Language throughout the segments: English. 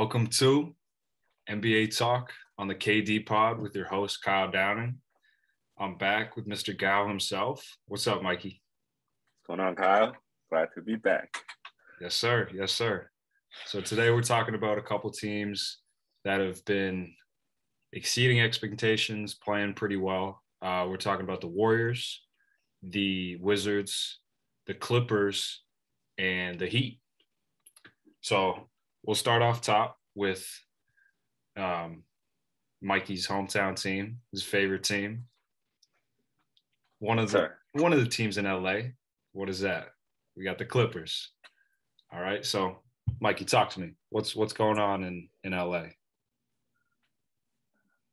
Welcome to NBA Talk on the KD Pod with your host, Kyle Downing. I'm back with Mr. Gao himself. What's up, Mikey? What's going on, Kyle? Glad to be back. Yes, sir. Yes, sir. So today we're talking about a couple teams that have been exceeding expectations, playing pretty well. Uh, we're talking about the Warriors, the Wizards, the Clippers, and the Heat. So we'll start off top with um, Mikey's hometown team, his favorite team. One of the Sir. one of the teams in LA. What is that? We got the Clippers. All right. So Mikey, talk to me. What's what's going on in in LA?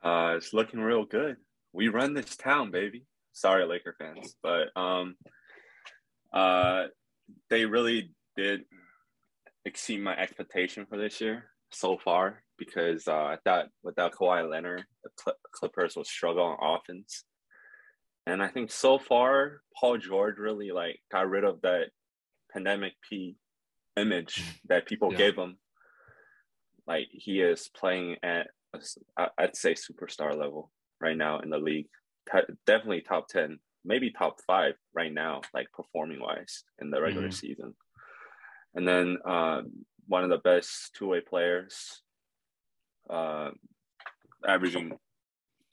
Uh, it's looking real good. We run this town, baby. Sorry, Laker fans, but um, uh, they really did exceed my expectation for this year so far because uh, I thought without Kawhi Leonard, the Cl- Clippers would struggle on offense, and I think so far Paul George really like got rid of that pandemic P image that people Yeah. gave him. Like he is playing at a I'd say superstar level right now in the league. T- definitely top 10, maybe top five right now, like performing wise in the regular Mhm. season. And then um, one of the best two way players, uh, averaging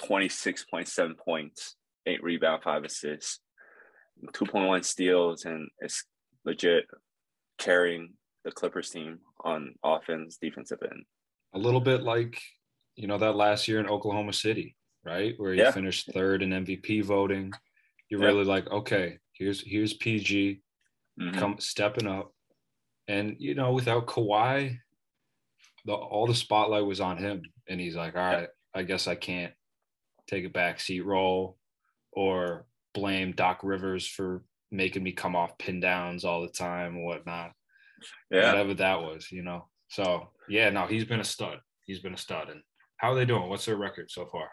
26.7 points, eight rebound, five assists, 2.1 steals, and is legit carrying the Clippers team on offense, defensive end. A little bit like you know that last year in Oklahoma City, right, where he Yeah. finished third in MVP voting. You're Yeah. really like, okay, here's here's PG. Mhm. come stepping up. And you know, without Kawhi, the all the spotlight was on him. And he's like, all right, I guess I can't take a backseat role or blame Doc Rivers for making me come off pin downs all the time and whatnot. Yeah. Whatever that was, you know. So yeah, no, he's been a stud. He's been a stud. And how are they doing? What's their record so far?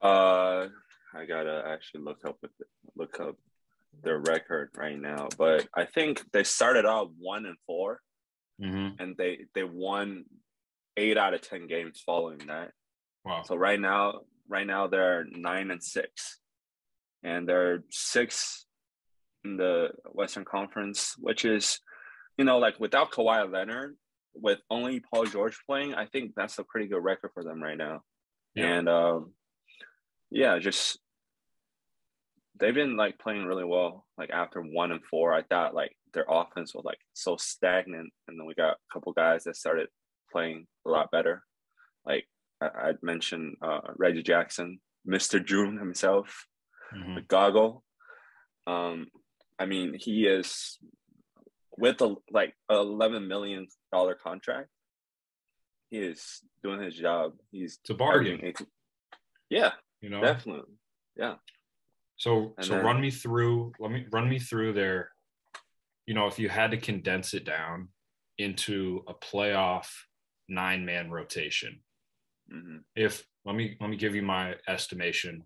Uh, I gotta actually look up with look up their record right now, but I think they started out one and four, Mm-hmm. and they they won eight out of ten games following that. Wow. So right now, right now they're nine and six, and they're six in the Western Conference, which is, you know, like without Kawhi Leonard, with only Paul George playing, I think that's a pretty good record for them right now. Yeah. And um, yeah, just they've been like playing really well. Like after one and four, I thought like their offense was like so stagnant, and then we got a couple guys that started playing a lot better. Like I, I'd mentioned uh, Reggie Jackson, Mr. June himself, Mhm. the goggle. Um, I mean, he is with a like eleven million dollar contract. He is doing his job. He's It's a bargain, Yeah, you know. definitely. Yeah. So And so then- run me through let me run me through their you know if you had to condense it down into a playoff nine man rotation. hmm If let me let me give you my estimation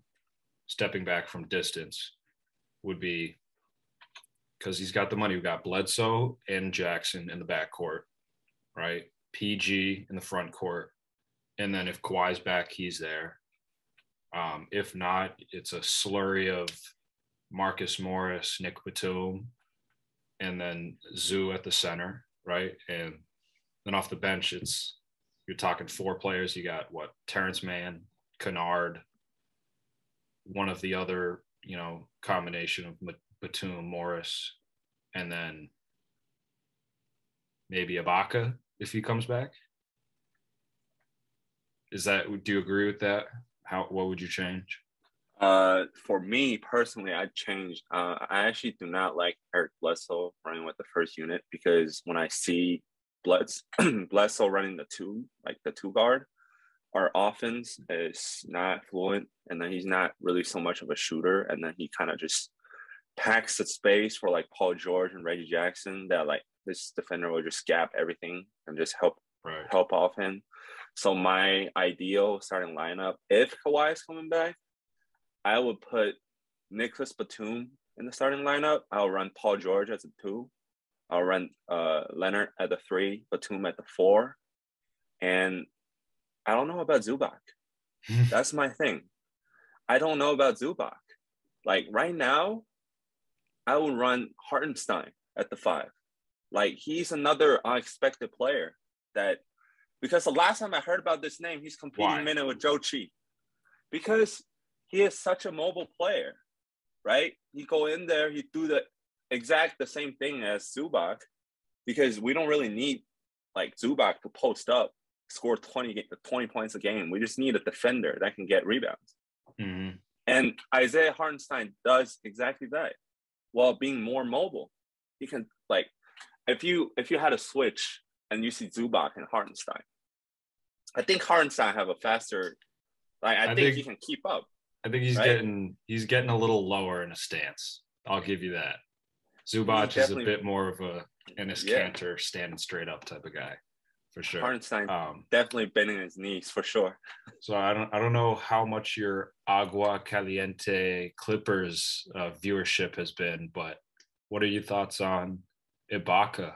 stepping back from distance would be because he's got the money. We've got Bledsoe and Jackson in the backcourt, right? PG in the front court. And then if Kawhi's back, he's there. Um, if not, it's a slurry of Marcus Morris, Nick Batum, and then Zoo at the center, right? And then off the bench, it's you're talking four players. You got what? Terrence Mann, Kennard, one of the other, you know, combination of Batum, Morris, and then maybe Ibaka if he comes back. Is that? Do you agree with that? How? What would you change? Uh, for me personally, I changed. Uh, I actually do not like Eric Bledsoe running with the first unit because when I see Bleds- Bledsoe running the two, like the two guard, our offense is not fluent, and then he's not really so much of a shooter, and then he kind of just packs the space for like Paul George and Reggie Jackson that like this defender will just gap everything and just help Right. help off him. So my ideal starting lineup, if Kawhi is coming back, I would put Nicholas Batum in the starting lineup. I'll run Paul George as a two. I'll run uh, Leonard at the three, Batum at the four, And I don't know about Zubac. That's my thing. I don't know about Zubac. Like right now, I would run Hartenstein at the five. Like he's another unexpected player that because the last time I heard about this name, he's competing Why? minute with Joe Chi. Because he is such a mobile player, right? He go in there, he do the exact the same thing as Zubac, because we don't really need like Zubac to post up, score 20, ga- 20 points a game. We just need a defender that can get rebounds. Mhm. And Isaiah Hartenstein does exactly that while being more mobile. He can like if you if you had a switch and you see Zubac and Hartenstein, I think Hartenstein have a faster like I, I think, think- he can keep up. I think he's Right? getting he's getting a little lower in a stance. I'll give you that. Zubac is a bit more of a Enes Yeah. Kanter standing straight up type of guy, for sure. Hartenstein Um, definitely bending his knees for sure. so I don't I don't know how much your Agua Caliente Clippers uh, viewership has been, but what are your thoughts on Ibaka?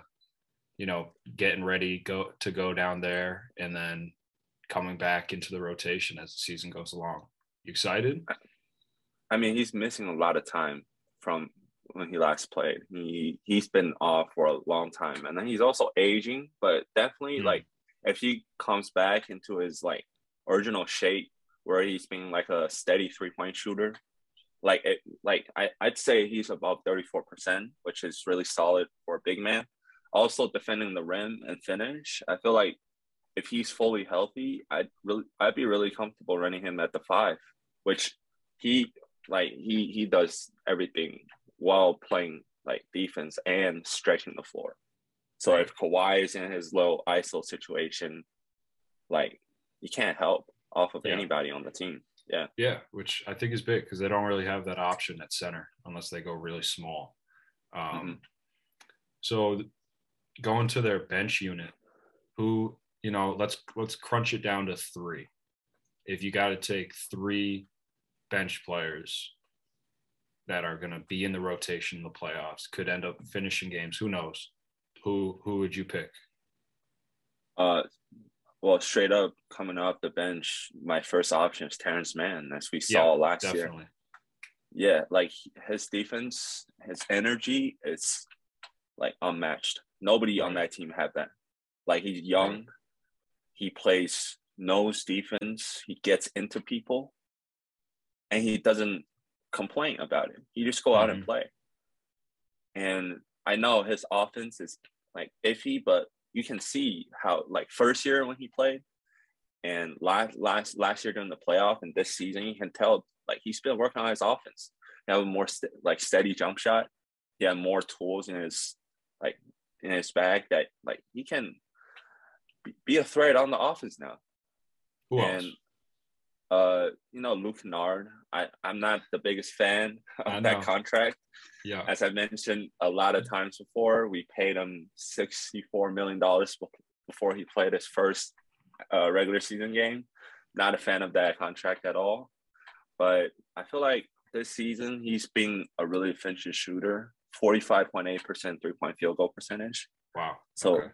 You know, getting ready go to go down there and then coming back into the rotation as the season goes along. You excited? I mean, he's missing a lot of time from when he last played. He he's been off for a long time, and then he's also aging. But definitely, Mm. like if he comes back into his like original shape, where he's being like a steady three point shooter, like it, like I I'd say he's above thirty four percent, which is really solid for a big man. Also defending the rim and finish, I feel like if he's fully healthy, I'd really I'd be really comfortable running him at the five, which he like he he does everything while playing like defense and stretching the floor. So Right. if Kawhi is in his low ISO situation, like you can't help off of Yeah. anybody on the team. Yeah. Yeah, which I think is big because they don't really have that option at center unless they go really small. Um, So going to their bench unit, who you know, let's let's crunch it down to three. If you got to take three bench players that are going to be in the rotation in the playoffs, could end up finishing games. Who knows? Who who would you pick? Uh well straight up coming off the bench, my first option is Terrence Mann, as we saw last year. Definitely. yeah, like his defense, his energy is like unmatched. Nobody on that team had that. Like he's young, he plays nose defense, he gets into people, and he doesn't complain about it. He just go out and Mhm. play. And I know his offense is like iffy, but you can see how like first year when he played and last last last year during the playoff and this season you can tell like he's been working on his offense. He have a more st- like steady jump shot. He had more tools in his like in his bag that like he can be- a threat on the offense now. Who and else? uh, you know, Luke Kennard. I I'm not the biggest fan of that contract. Yeah. As I mentioned a lot of times before, we paid him $64 million before he played his first uh, regular season game. Not a fan of that contract at all. But I feel like this season he's being a really efficient shooter 45.8% three point field goal percentage. Wow. So, Okay.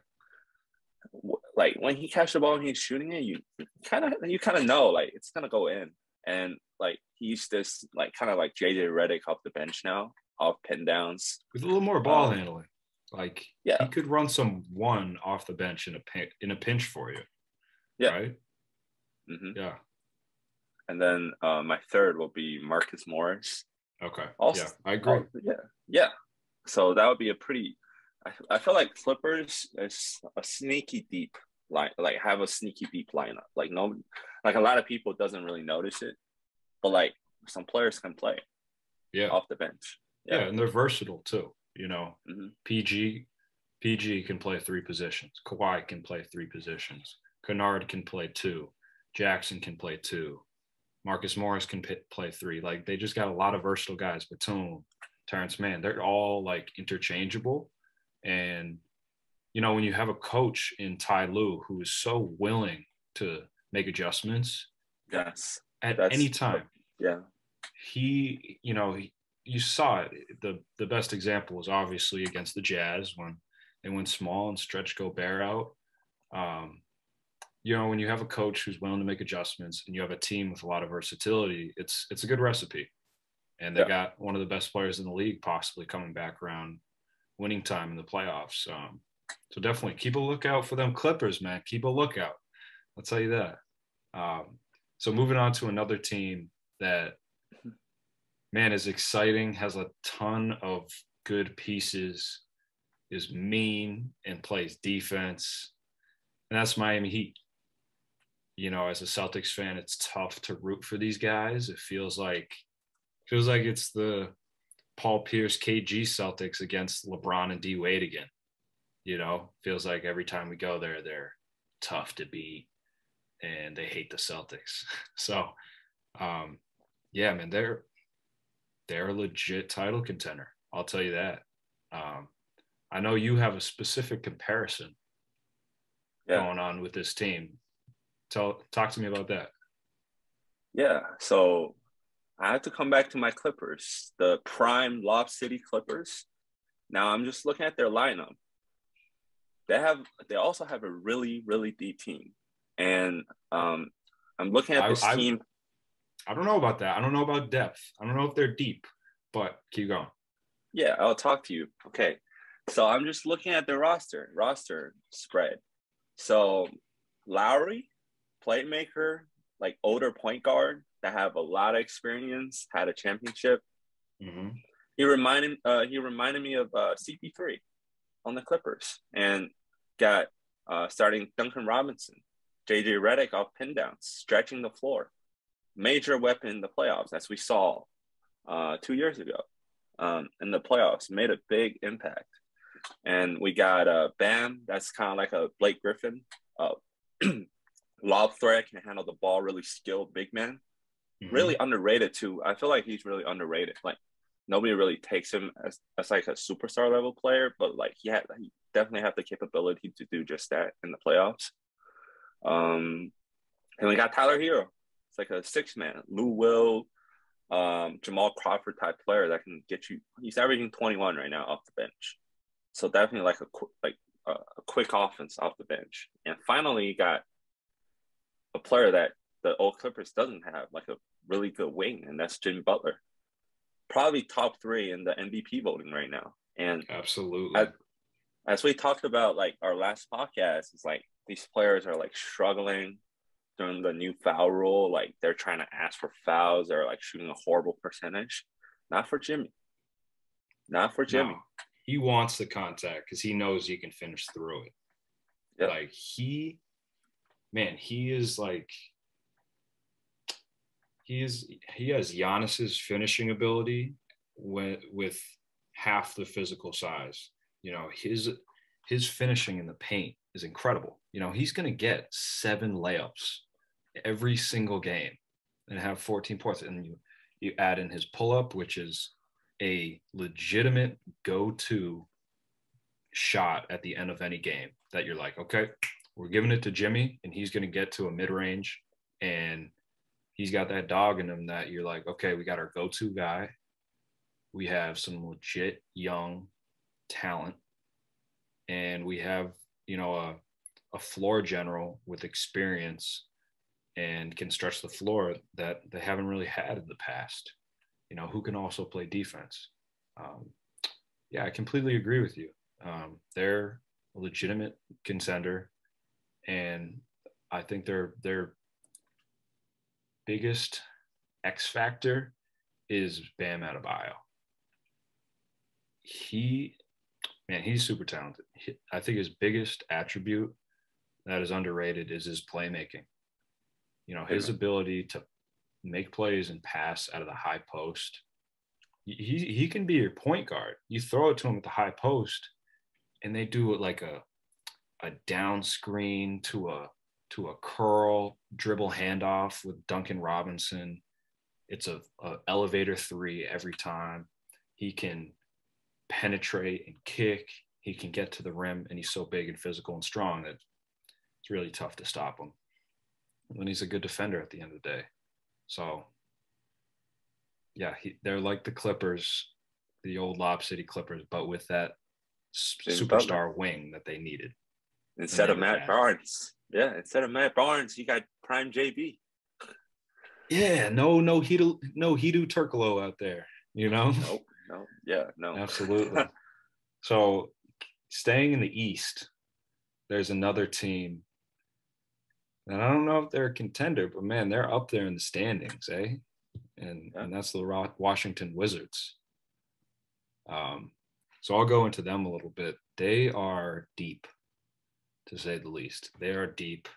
Like when he catches the ball and he's shooting it, you kind of you kind of know like it's gonna go in, and like he's this like kind of like JJ Redick off the bench now, off pin downs. with a little more ball Um, handling. Like yeah. he could run some one off the bench in a pin, in a pinch for you. Yeah. Right. Mm-hmm. Yeah. And then uh, my third will be Marcus Morris. Okay. Also- yeah, I agree. Oh, yeah, yeah. So that would be a pretty. I, I feel like Clippers is a sneaky deep line, like have a sneaky deep lineup. Like no, like a lot of people doesn't really notice it, but like some players can play yeah. off the bench. yeah, Yeah. and they're versatile too. You know, Mhm. PG, PG can play three positions. Kawhi can play three positions. Kennard can play two. Jackson can play two. Marcus Morris can p- play three. Like they just got a lot of versatile guys. Batum, Terrence Mann, they're all like interchangeable. And you know, when you have a coach in Ty Lue who is so willing to make adjustments Yes. at any time, Yeah. he, you know, he, you saw it. The the best example was obviously against the Jazz when they went small and stretched Gobert out. Um, you know when you have a coach who's willing to make adjustments and you have a team with a lot of versatility, it's it's a good recipe. And they yeah. got one of the best players in the league possibly coming back around winning time in the playoffs. Um, so definitely keep a lookout for them Clippers, man. Keep a lookout. I'll tell you that. Um, so moving on to another team that man is exciting, has a ton of good pieces, is mean and plays defense. And that's Miami Heat. You know, as a Celtics fan, it's tough to root for these guys. It feels like feels like it's the Paul Pierce KG Celtics against LeBron and D Wade again. You know, feels like every time we go there, they're tough to beat and they hate the Celtics. So, um, yeah, man, they're they're a legit title contender. I'll tell you that. Um, I know you have a specific comparison yeah. going on with this team. Tell talk to me about that. Yeah, so I have to come back to my Clippers, the prime Lob City Clippers. Now I'm just looking at their lineup. They have they also have a really really deep team, and um, I'm looking at this I, team. I don't know about that. I don't know about depth. I don't know if they're deep, but keep going. Yeah, I'll talk to you. Okay, so I'm just looking at the roster roster spread. So Lowry, playmaker, like older point guard, that have a lot of experience, had a championship. Mm-hmm. He reminded uh, he reminded me of uh, CP3 on the Clippers, and got uh, starting Duncan Robinson, JJ Redick off pin downs, stretching the floor, major weapon in the playoffs, as we saw uh, two years ago um, in the playoffs, made a big impact. And we got uh, Bam, that's kind of like a Blake Griffin, uh, lob threat, can handle the ball, really skilled big man mm-hmm. really underrated too. I feel like he's really underrated. Like nobody really takes him as, as like a superstar level player, but like he had he definitely have the capability to do just that in the playoffs. Um, and we got Tyler Herro. It's like a six man. Lou Will, um, Jamal Crawford type player that can get you. He's averaging 21 right now off the bench. So definitely like a like a, a quick offense off the bench. And finally, you got a player that the old Clippers doesn't have, like a really good wing, and that's Jimmy Butler. Probably top three in the MVP voting right now. And absolutely, as, as we talked about, like our last podcast, it's like these players are like struggling during the new foul rule. Like they're trying to ask for fouls. They're like shooting a horrible percentage. Not for Jimmy. Not for Jimmy. No, he wants the contact because he knows he can finish through it. Yep. Like he, man, he is like he's he has Giannis's finishing ability with with half the physical size. You know, his his finishing in the paint is incredible. You know, he's going to get seven layups every single game and have 14 points. And you you add in his pull up, which is a legitimate go to shot at the end of any game that you're like, okay, we're giving it to Jimmy and he's going to get to a mid range and he's got that dog in him that you're like, okay, we got our go-to guy. We have some legit young talent, and we have you know a a floor general with experience and can stretch the floor that they haven't really had in the past. You know, who can also play defense. Um, yeah, I completely agree with you. Um, they're a legitimate contender, and I think they're they're biggest X factor is Bam Adebayo. He, man, he's super talented. He, I think his biggest attribute that is underrated is his playmaking. You know, his ability to make plays and pass out of the high post. He, he can be your point guard. You throw it to him at the high post, and they do it like a a down screen to a to a curl dribble handoff with Duncan Robinson. It's a, a elevator three every time. He can penetrate and kick. He can get to the rim, and he's so big and physical and strong that it's really tough to stop him. And he's a good defender at the end of the day. So, yeah, he, they're like the Clippers, the old Lob City Clippers, but with that superstar wing that they needed instead of Matt Barnes. Yeah, instead of Matt Barnes, you got Prime JB. Yeah, no, no Hedo, no Hedo Turkoglu out there. You know. Nope. No. Yeah. No. Absolutely. so, staying in the East, there's another team. And I don't know if they're a contender, but man, they're up there in the standings, eh? And Yeah. and that's the Washington Wizards. Um, so I'll go into them a little bit. They are deep, to say the least. They are deep.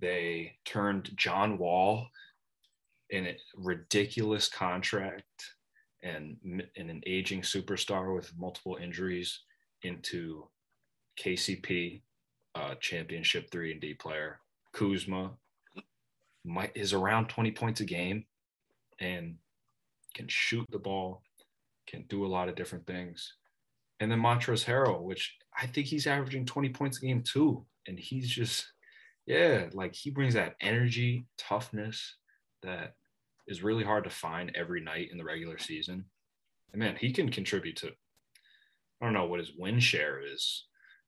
They turned John Wall in a ridiculous contract and, and an aging superstar with multiple injuries into KCP, uh, championship three and D player. Kuzma might, is around 20 points a game and can shoot the ball, can do a lot of different things. And then Montrezl Harrell, which I think he's averaging 20 points a game too. And he's just, yeah, like he brings that energy, toughness that is really hard to find every night in the regular season. And man, he can contribute to, I don't know what his win share is.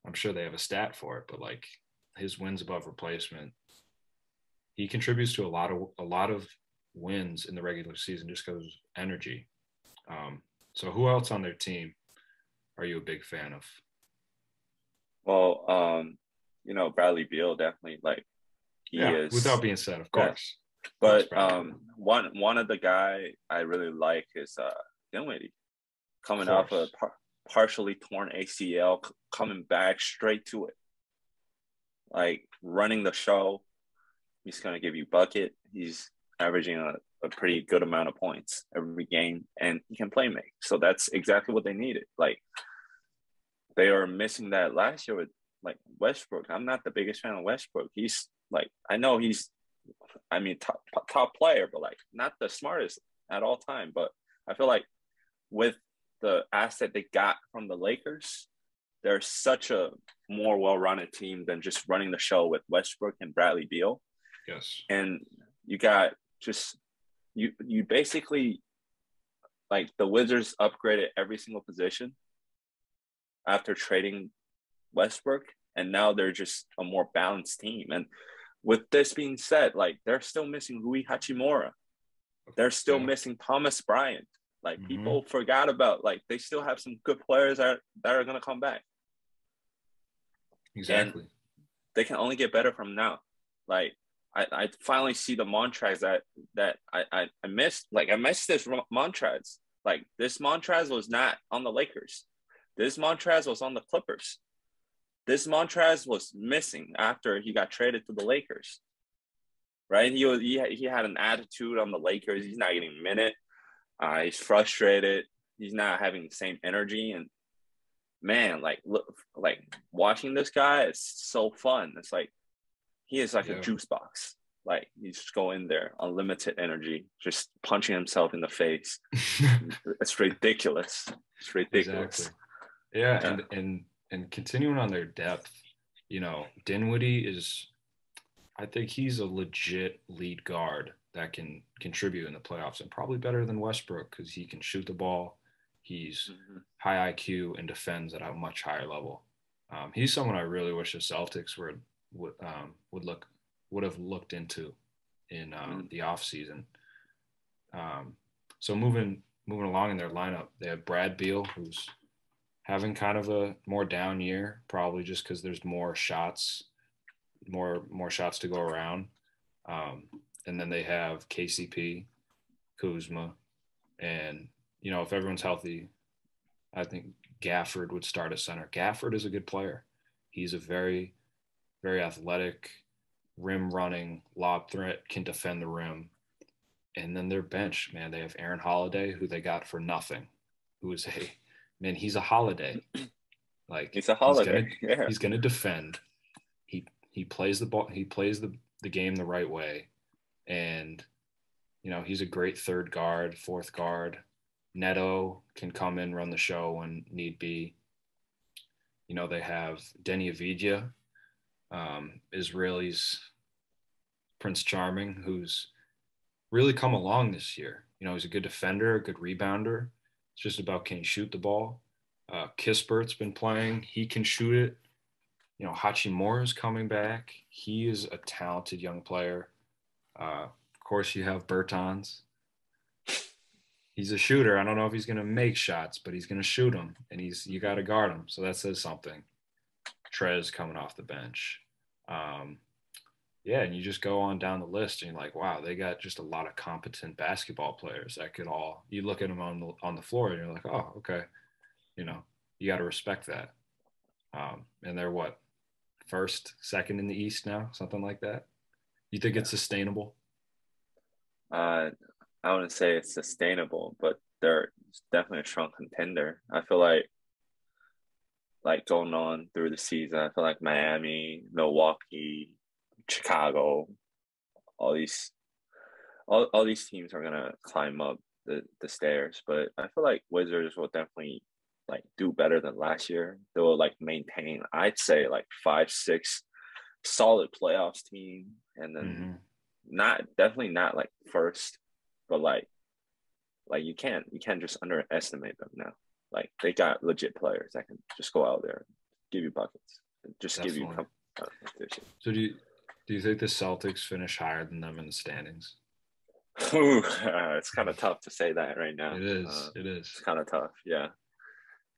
I'm sure they have a stat for it, but like his wins above replacement, he contributes to a lot of a lot of wins in the regular season just because energy. Um, so who else on their team are you a big fan of? Well, um, you know, Bradley Beal definitely like he yeah, is without being said, of Yeah. course. But um, one one of the guy I really like is uh Dinwiddie, coming off a par- partially torn ACL, c- coming back straight to it, like running the show. He's gonna give you bucket. He's averaging a, a pretty good amount of points every game, and he can play make. So that's exactly what they needed. Like they are missing that last year with like Westbrook. I'm not the biggest fan of Westbrook. He's like I know he's I mean, top top player, but like not the smartest at all time. But I feel like with the asset they got from the Lakers, they're such a more well-rounded team than just running the show with Westbrook and Bradley Beal. Yes. And you got just you you basically like the Wizards upgraded every single position after trading Westbrook, and now they're just a more balanced team. And with this being said, like they're still missing Rui Hachimura. They're still Yeah. missing Thomas Bryant. Like Mhm. people forgot about like they still have some good players that, that are gonna come back. Exactly. They can only get better from now. Like I, I finally see the Montrez that that I, I, I missed. Like I missed this Montrez. Like this Montrez was not on the Lakers. This Montrez was on the Clippers. This Montrez was missing after he got traded to the Lakers. Right? He was he, he had an attitude on the Lakers. He's not getting a minute. Uh, he's frustrated. He's not having the same energy. And man, like look, like watching this guy is so fun. It's like he is like Yeah. a juice box. Like he's just go in there, unlimited energy, just punching himself in the face. It's ridiculous. It's ridiculous. Exactly. Yeah, Yeah. and and and continuing on their depth, you know, Dinwiddie is, I think he's a legit lead guard that can contribute in the playoffs and probably better than Westbrook because he can shoot the ball. He's Mhm. high IQ and defends at a much higher level. Um, he's someone I really wish the Celtics would would um, would look would have looked into in um, Mhm. the off season. Um, so moving moving along in their lineup, they have Brad Beal, who's having kind of a more down year, probably just because there's more shots, more more shots to go around. Um, and then they have KCP, Kuzma, and you know if everyone's healthy, I think Gafford would start at center. Gafford is a good player. He's a very, very athletic, rim running, lob threat, can defend the rim. And then their bench, man, they have Aaron Holiday, who they got for nothing, who is a man, he's a holiday. Like he's a holiday. He's yeah. gonna, he's gonna defend. He he plays the ball. He plays the the game the right way, and you know he's a great third guard, fourth guard. Neto can come in, run the show when need be. You know they have Deni Avdija, um, Israelis Prince Charming, who's really come along this year. You know he's a good defender, a good rebounder. It's just about can he shoot the ball. Uh, Kispert's been playing. He can shoot it. you know, Hachimura is coming back. He is a talented young player. Uh, of course, you have Bertans. He's a shooter. I don't know if he's going to make shots, but he's going to shoot them, and he's you got to guard him. So that says something. Trez coming off the bench. Um, yeah, and you just go on down the list, and you're like, wow, they got just a lot of competent basketball players that could all. You look at them on the on the floor, and you're like, oh, okay, you know, you got to respect that. Um, and they're what first, second in the East now, something like that. You think yeah. it's sustainable? Uh, I wouldn't say it's sustainable, but they're definitely a strong contender. I feel like, like going on through the season, I feel like Miami, Milwaukee, Chicago, all these, all, all these teams are gonna climb up the, the stairs. But I feel like Wizards will definitely like do better than last year. They will like maintain, I'd say like five, six solid playoffs team, and then mm-hmm. not definitely not like first, but like like you can't you can't just underestimate them now. Like they got legit players that can just go out there and give you buckets, just definitely. give you competition. So do you do you think the Celtics finish higher than them in the standings? Ooh, uh, it's kind of tough to say that right now. It is. Uh, it is. It's kind of tough. Yeah.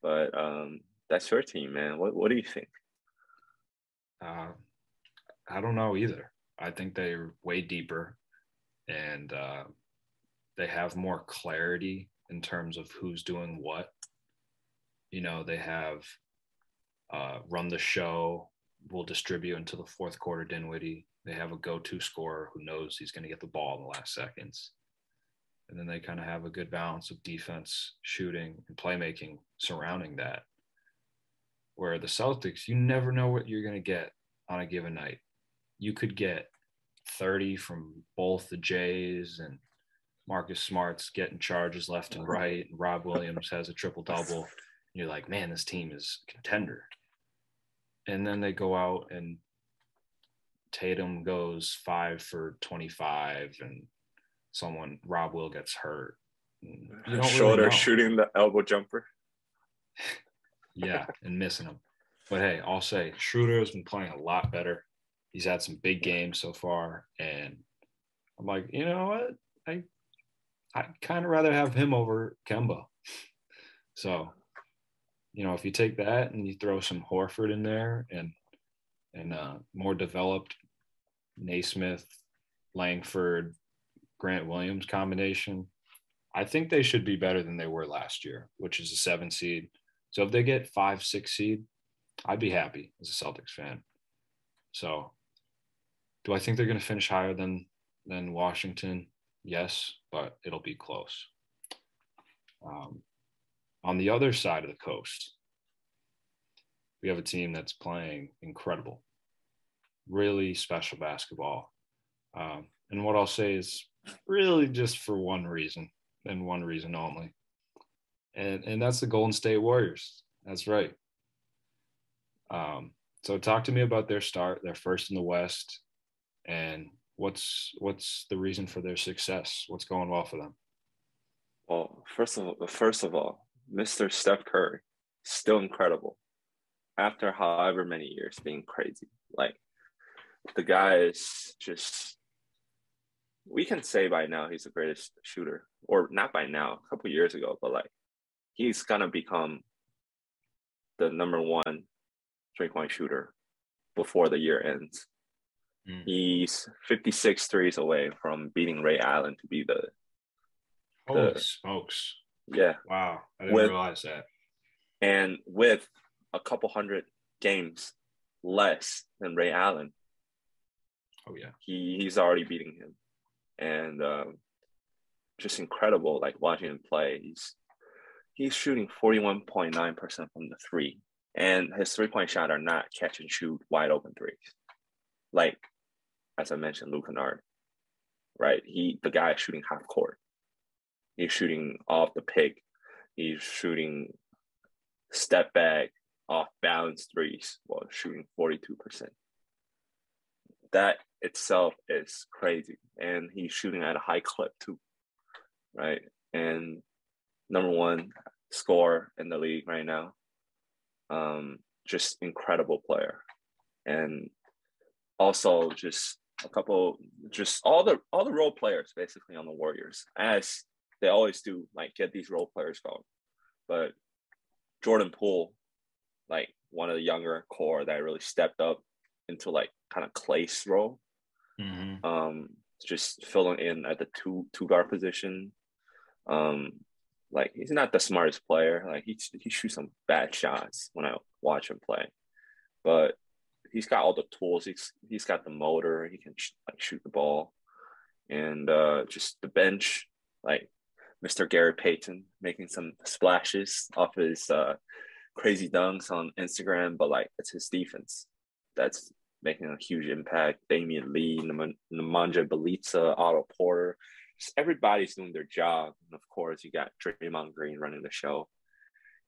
But um, that's your team, man. What What do you think? Uh, I don't know either. I think they're way deeper, and uh, they have more clarity in terms of who's doing what. You know, they have uh, run the show, will distribute until the fourth quarter. Dinwiddie. They have a go-to scorer who knows he's going to get the ball in the last seconds and then they kind of have a good balance of defense, shooting, and playmaking surrounding that. Where the Celtics, you never know what you're going to get on a given night. You could get 30 from both the Jays and Marcus Smart's getting charges left and right. And Rob Williams has a triple double. You're like, man, this team is contender. And then they go out and Tatum goes five for 25 and someone Rob Will gets hurt. Shoulder really shooting the elbow jumper. yeah, and missing him. But hey, I'll say Schroeder has been playing a lot better. He's had some big games so far, and I'm like, you know what? I I kind of rather have him over Kemba. So, you know, if you take that and you throw some Horford in there and and uh, more developed Nesmith, Langford, Grant Williams combination, I think they should be better than they were last year, which is a seven seed. So if they get five, six seed, I'd be happy as a Celtics fan. So do I think they're going to finish higher than than Washington? Yes, but it'll be close. Um, on the other side of the coast, we have a team that's playing incredible, really special basketball. Um, and what I'll say is really just for one reason and one reason only. And and that's the Golden State Warriors. That's right. Um, so talk to me about their start. They're first in the West, and what's what's the reason for their success? What's going well for them? Well, first of all, first of all, Mr. Steph Curry, still incredible. After however many years being crazy, like the guy is just we can say by now he's the greatest shooter, or not by now, a couple years ago, but like he's gonna become the number one three point shooter before the year ends. Mm. He's 56 threes away from beating Ray Allen to be the. Holy the, smokes. Yeah. Wow. I didn't with, realize that. And with a couple hundred games less than Ray Allen. Oh, yeah. He, he's already beating him and um, just incredible. Like watching him play, he's he's shooting forty one point nine percent from the three, and his three point shot are not catch and shoot wide open threes, like as I mentioned, Luke Kennard. Right, he the guy shooting half court. He's shooting off the pick. He's shooting step back off balance threes while shooting 42%. That itself is crazy. And he's shooting at a high clip too. Right. And number one score in the league right now. Um, just incredible player. and also just a couple, just all the all the role players basically on the Warriors, as they always do, like get these role players going. But Jordan Poole, like one of the younger core that really stepped up into like kind of Clay's role. Mm-hmm. Um, just filling in at the two two guard position. Um, like he's not the smartest player. Like he he shoots some bad shots when I watch him play, but he's got all the tools. He's he's got the motor. He can sh- like shoot the ball, and uh, just the bench. Like Mr. Gary Payton making some splashes off his uh, crazy dunks on Instagram, but like it's his defense that's making a huge impact. Damion Lee, Nemanja Bjelica, Otto Porter, just everybody's doing their job. And of course, you got Draymond Green running the show.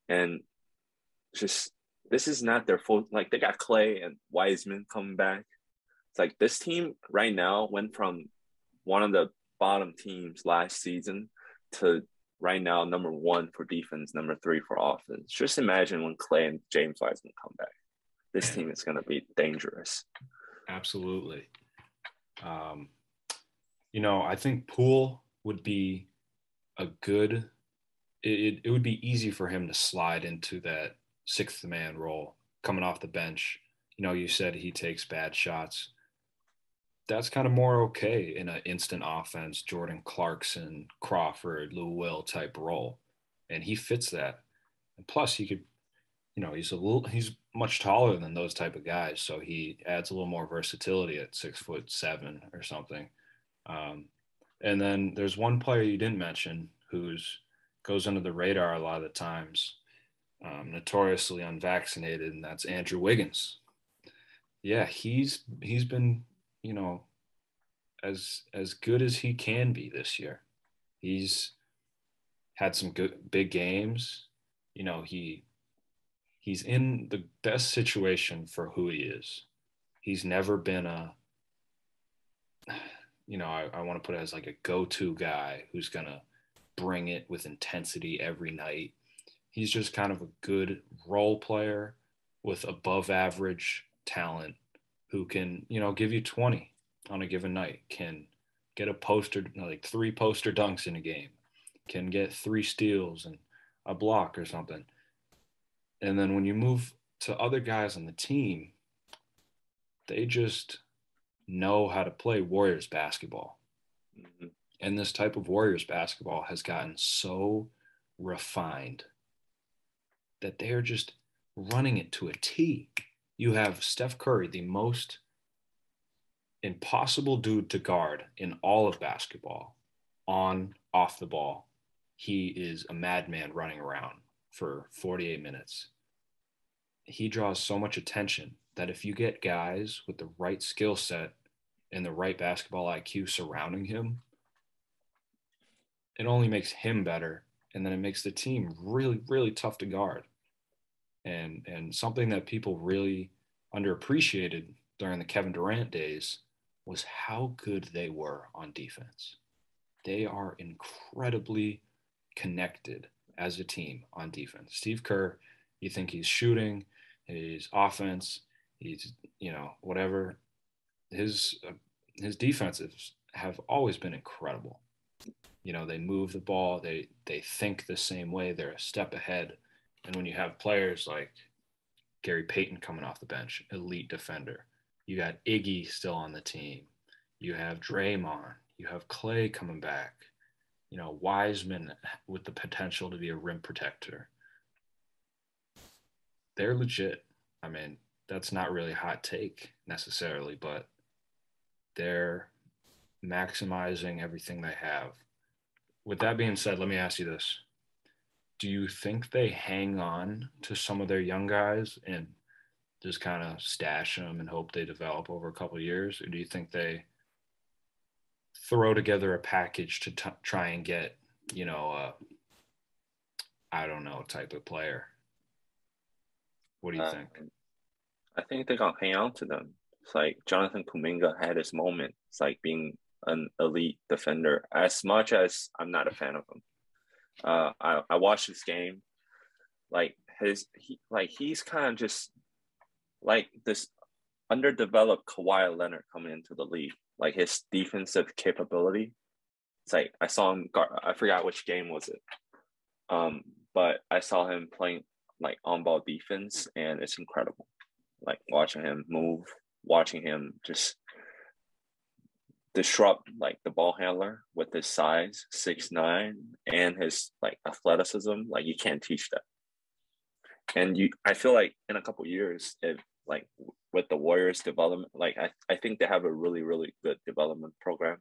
And just this is not their full like they got Clay and Wiseman coming back. It's like this team right now went from one of the bottom teams last season to right now number one for defense, number three for offense. Just imagine when Clay and James Wiseman come back. This team is gonna be dangerous. Absolutely. Um, you know, I think Poole would be a good. It, it would be easy for him to slide into that sixth man role coming off the bench. You know, you said he takes bad shots. That's kind of more okay in an instant offense, Jordan Clarkson, Crawford, Lou Will type role. And he fits that. And plus he could, you know, he's a little he's much taller than those type of guys. So he adds a little more versatility at six foot seven or something. Um, and then there's one player you didn't mention who's goes under the radar a lot of the times, um, notoriously unvaccinated, and that's Andrew Wiggins. Yeah, he's he's been you know as as good as he can be this year. He's had some good big games. You know, he he's in the best situation for who he is. He's never been a you know, I, I want to put it as like a go-to guy who's gonna bring it with intensity every night. He's just kind of a good role player with above average talent who can, you know, give you 20 on a given night, can get a poster, like three poster dunks in a game, can get three steals and a block or something. And then when you move to other guys on the team, they just know how to play Warriors basketball. Mm-hmm. And this type of Warriors basketball has gotten so refined that they are just running it to a T. You have Steph Curry, the most impossible dude to guard in all of basketball, on, off the ball. He is a madman running around for 48 minutes. He draws so much attention that if you get guys with the right skill set and the right basketball IQ surrounding him, it only makes him better. And then it makes the team really, really tough to guard. And and something that people really underappreciated during the Kevin Durant days was how good they were on defense. They are incredibly connected as a team on defense. Steve Kerr, you think he's shooting, his offense, he's you know whatever his uh, his defenses have always been incredible. You know, they move the ball, they they think the same way, they're a step ahead. And when you have players like Gary Payton coming off the bench, elite defender, you got Iggy still on the team, you have Draymond, you have Clay coming back, you know, Wiseman with the potential to be a rim protector. They're legit. I mean, that's not really hot take necessarily, but they're maximizing everything they have. With that being said, let me ask you this. Do you think they hang on to some of their young guys and just kind of stash them and hope they develop over a couple years? Or do you think they throw together a package to t- try and get, you know, uh, I don't know, type of player? What do you uh, think? I think they're to hang on to them. It's like Jonathan Kuminga had his moment. It's like being an elite defender. As much as I'm not a fan of him, uh, I I watched this game. Like his he like he's kind of just like this underdeveloped Kawhi Leonard coming into the league. Like his defensive capability. It's like I saw him. I forgot which game was it. Um, but I saw him playing like on ball defense, and it's incredible. Like watching him move, watching him just disrupt like the ball handler with his size, six nine, and his like athleticism. Like you can't teach that. And you, I feel like in a couple years, if like with the Warriors development, like I, I think they have a really really good development program,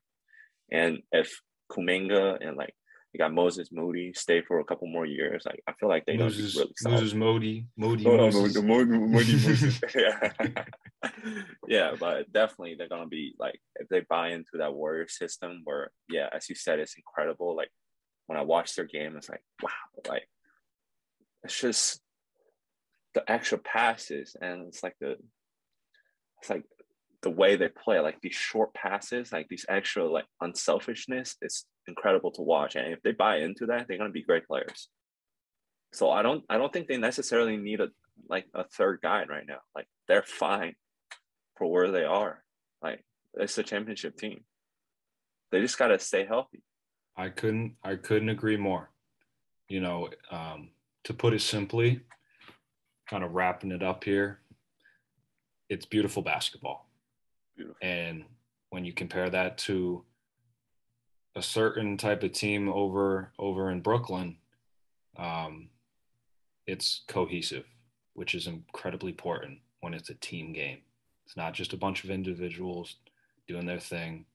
and if Kuminga and like you got Moses Moody stay for a couple more years. Like I feel like they Moses, really Moses Moody, Moody, oh, Moses. Moody, Moody, Moody. yeah. yeah, but definitely they're gonna be like if they buy into that Warrior system, where yeah, as you said, it's incredible. Like when I watch their game, it's like wow, like it's just the extra passes and it's like the it's like the way they play, like these short passes, like these extra like unselfishness, it's incredible to watch. And if they buy into that, they're gonna be great players. So I don't I don't think they necessarily need a like a third guy right now. Like they're fine for where they are. Like it's a championship team. They just gotta stay healthy. I couldn't I couldn't agree more. You know, um, to put it simply, kind of wrapping it up here, it's beautiful basketball Beautiful. And when you compare that to a certain type of team over over in Brooklyn, um, it's cohesive, which is incredibly important when it's a team game. It's not just a bunch of individuals doing their thing.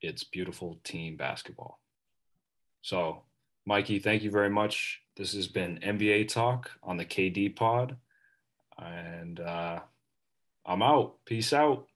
It's beautiful team basketball. So, Mikey, thank you very much. This has been NBA Talk on the KD Pod. And uh, I'm out. Peace out.